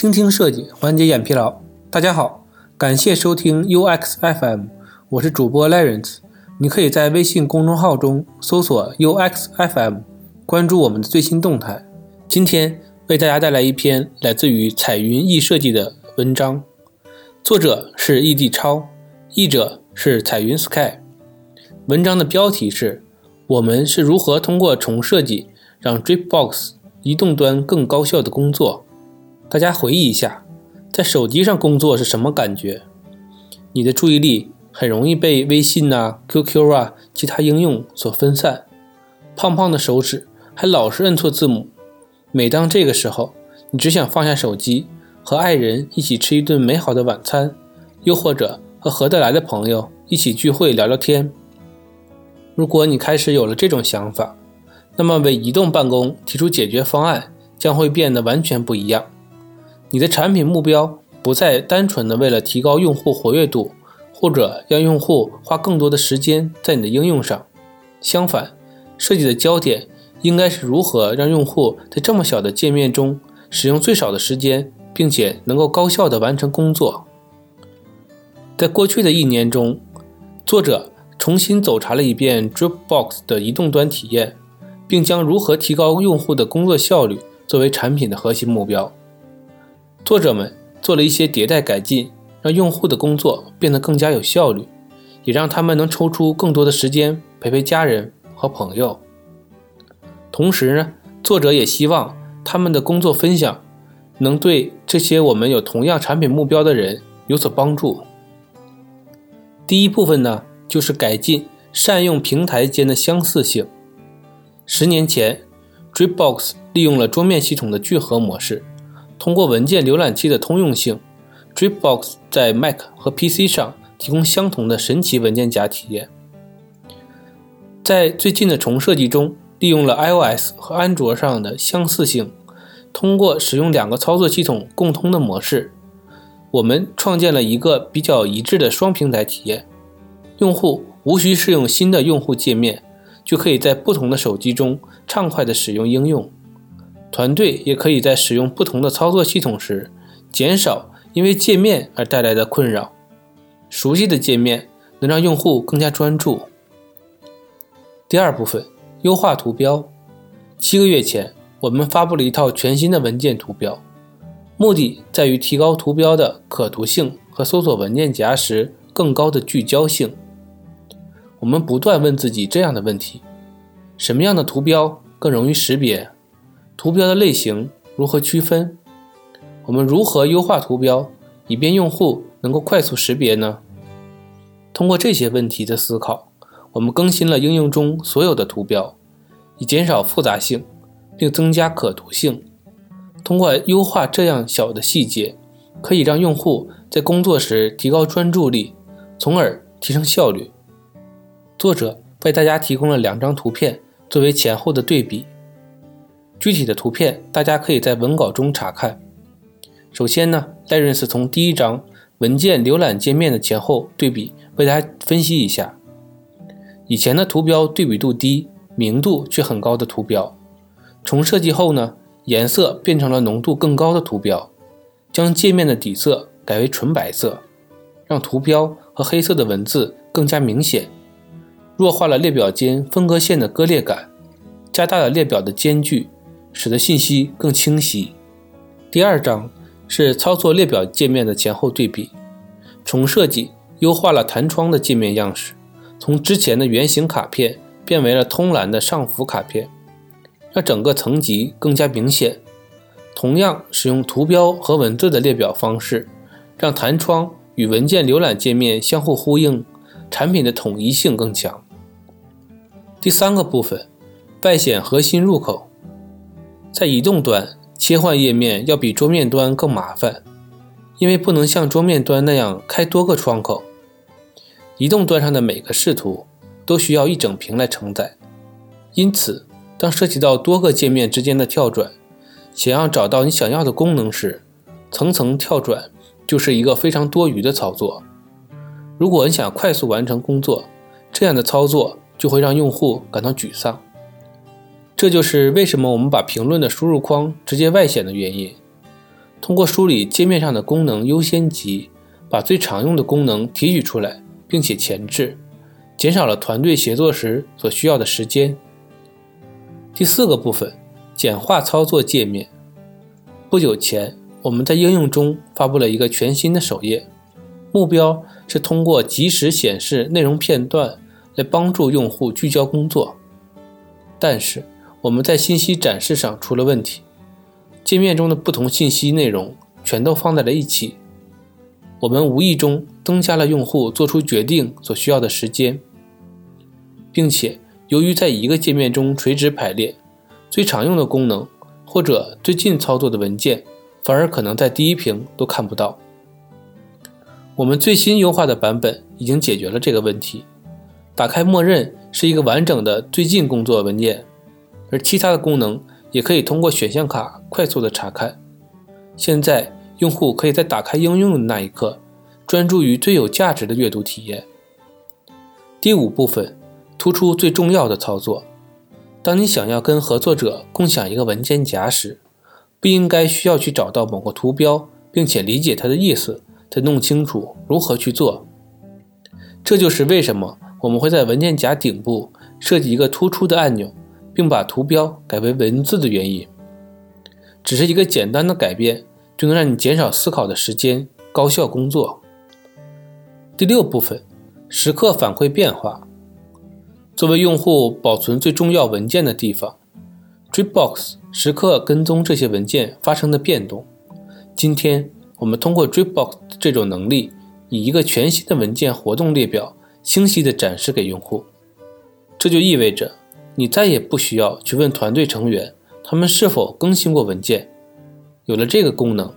倾听设计，缓解眼疲劳。大家好，感谢收听 UX FM，我是主播 Lawrence。你可以在微信公众号中搜索 UX FM，关注我们的最新动态。今天为大家带来一篇来自于彩云易设计的文章，作者是易地超，译者是彩云 Sky。文章的标题是：我们是如何通过重设计让 Dripbox 移动端更高效的工作？大家回忆一下，在手机上工作是什么感觉？你的注意力很容易被微信啊、QQ 啊、其他应用所分散，胖胖的手指还老是摁错字母。每当这个时候，你只想放下手机，和爱人一起吃一顿美好的晚餐，又或者和合得来的朋友一起聚会聊聊天。如果你开始有了这种想法，那么为移动办公提出解决方案将会变得完全不一样。你的产品目标不再单纯的为了提高用户活跃度，或者让用户花更多的时间在你的应用上。相反，设计的焦点应该是如何让用户在这么小的界面中使用最少的时间，并且能够高效的完成工作。在过去的一年中，作者重新走查了一遍 Dropbox 的移动端体验，并将如何提高用户的工作效率作为产品的核心目标。作者们做了一些迭代改进，让用户的工作变得更加有效率，也让他们能抽出更多的时间陪陪家人和朋友。同时呢，作者也希望他们的工作分享能对这些我们有同样产品目标的人有所帮助。第一部分呢，就是改进善用平台间的相似性。十年前，Dropbox 利用了桌面系统的聚合模式。通过文件浏览器的通用性，Dropbox 在 Mac 和 PC 上提供相同的神奇文件夹体验。在最近的重设计中，利用了 iOS 和安卓上的相似性，通过使用两个操作系统共通的模式，我们创建了一个比较一致的双平台体验。用户无需适用新的用户界面，就可以在不同的手机中畅快地使用应用。团队也可以在使用不同的操作系统时，减少因为界面而带来的困扰。熟悉的界面能让用户更加专注。第二部分，优化图标。七个月前，我们发布了一套全新的文件图标，目的在于提高图标的可读性和搜索文件夹时更高的聚焦性。我们不断问自己这样的问题：什么样的图标更容易识别？图标的类型如何区分？我们如何优化图标，以便用户能够快速识别呢？通过这些问题的思考，我们更新了应用中所有的图标，以减少复杂性，并增加可读性。通过优化这样小的细节，可以让用户在工作时提高专注力，从而提升效率。作者为大家提供了两张图片作为前后的对比。具体的图片大家可以在文稿中查看。首先呢，戴润斯从第一张文件浏览界面的前后对比为大家分析一下。以前的图标对比度低、明度却很高的图标，重设计后呢，颜色变成了浓度更高的图标，将界面的底色改为纯白色，让图标和黑色的文字更加明显，弱化了列表间分割线的割裂感，加大了列表的间距。使得信息更清晰。第二章是操作列表界面的前后对比，重设计优化了弹窗的界面样式，从之前的圆形卡片变为了通栏的上浮卡片，让整个层级更加明显。同样使用图标和文字的列表方式，让弹窗与文件浏览界面相互呼应，产品的统一性更强。第三个部分，外显核心入口。在移动端切换页面要比桌面端更麻烦，因为不能像桌面端那样开多个窗口。移动端上的每个视图都需要一整屏来承载，因此当涉及到多个界面之间的跳转，想要找到你想要的功能时，层层跳转就是一个非常多余的操作。如果你想快速完成工作，这样的操作就会让用户感到沮丧。这就是为什么我们把评论的输入框直接外显的原因。通过梳理界面上的功能优先级，把最常用的功能提取出来，并且前置，减少了团队协作时所需要的时间。第四个部分，简化操作界面。不久前，我们在应用中发布了一个全新的首页，目标是通过及时显示内容片段来帮助用户聚焦工作。但是我们在信息展示上出了问题，界面中的不同信息内容全都放在了一起，我们无意中增加了用户做出决定所需要的时间，并且由于在一个界面中垂直排列，最常用的功能。或者最近操作的文件，反而可能在第一屏都看不到。我们最新优化的版本已经解决了这个问题。打开默认是一个完整的最近工作文件，而其他的功能也可以通过选项卡快速的查看。现在用户可以在打开应用的那一刻，专注于最有价值的阅读体验。第五部分，突出最重要的操作。当你想要跟合作者共享一个文件夹时，不应该需要去找到某个图标，并且理解它的意思，再弄清楚如何去做。这就是为什么我们会在文件夹顶部设计一个突出的按钮，并把图标改为文字的原因。只是一个简单的改变，就能让你减少思考的时间，高效工作。第六部分，时刻反馈变化。作为用户保存最重要文件的地方，Dropbox 时刻跟踪这些文件发生的变动。今天，我们通过 Dropbox 这种能力，以一个全新的文件活动列表清晰地展示给用户。这就意味着，你再也不需要去问团队成员他们是否更新过文件。有了这个功能，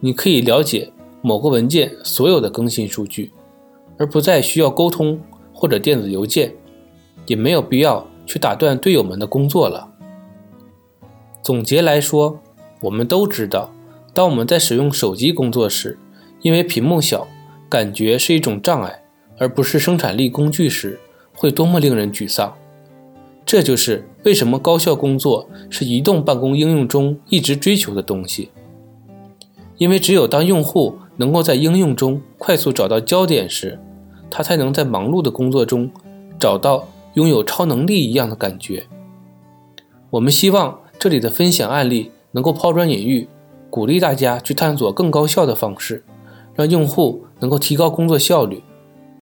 你可以了解某个文件所有的更新数据，而不再需要沟通或者电子邮件。也没有必要去打断队友们的工作了。总结来说，我们都知道，当我们在使用手机工作时，因为屏幕小，感觉是一种障碍，而不是生产力工具时，会多么令人沮丧。这就是为什么高效工作是移动办公应用中一直追求的东西。因为只有当用户能够在应用中快速找到焦点时，他才能在忙碌的工作中找到。拥有超能力一样的感觉。我们希望这里的分享案例能够抛砖引玉，鼓励大家去探索更高效的方式，让用户能够提高工作效率。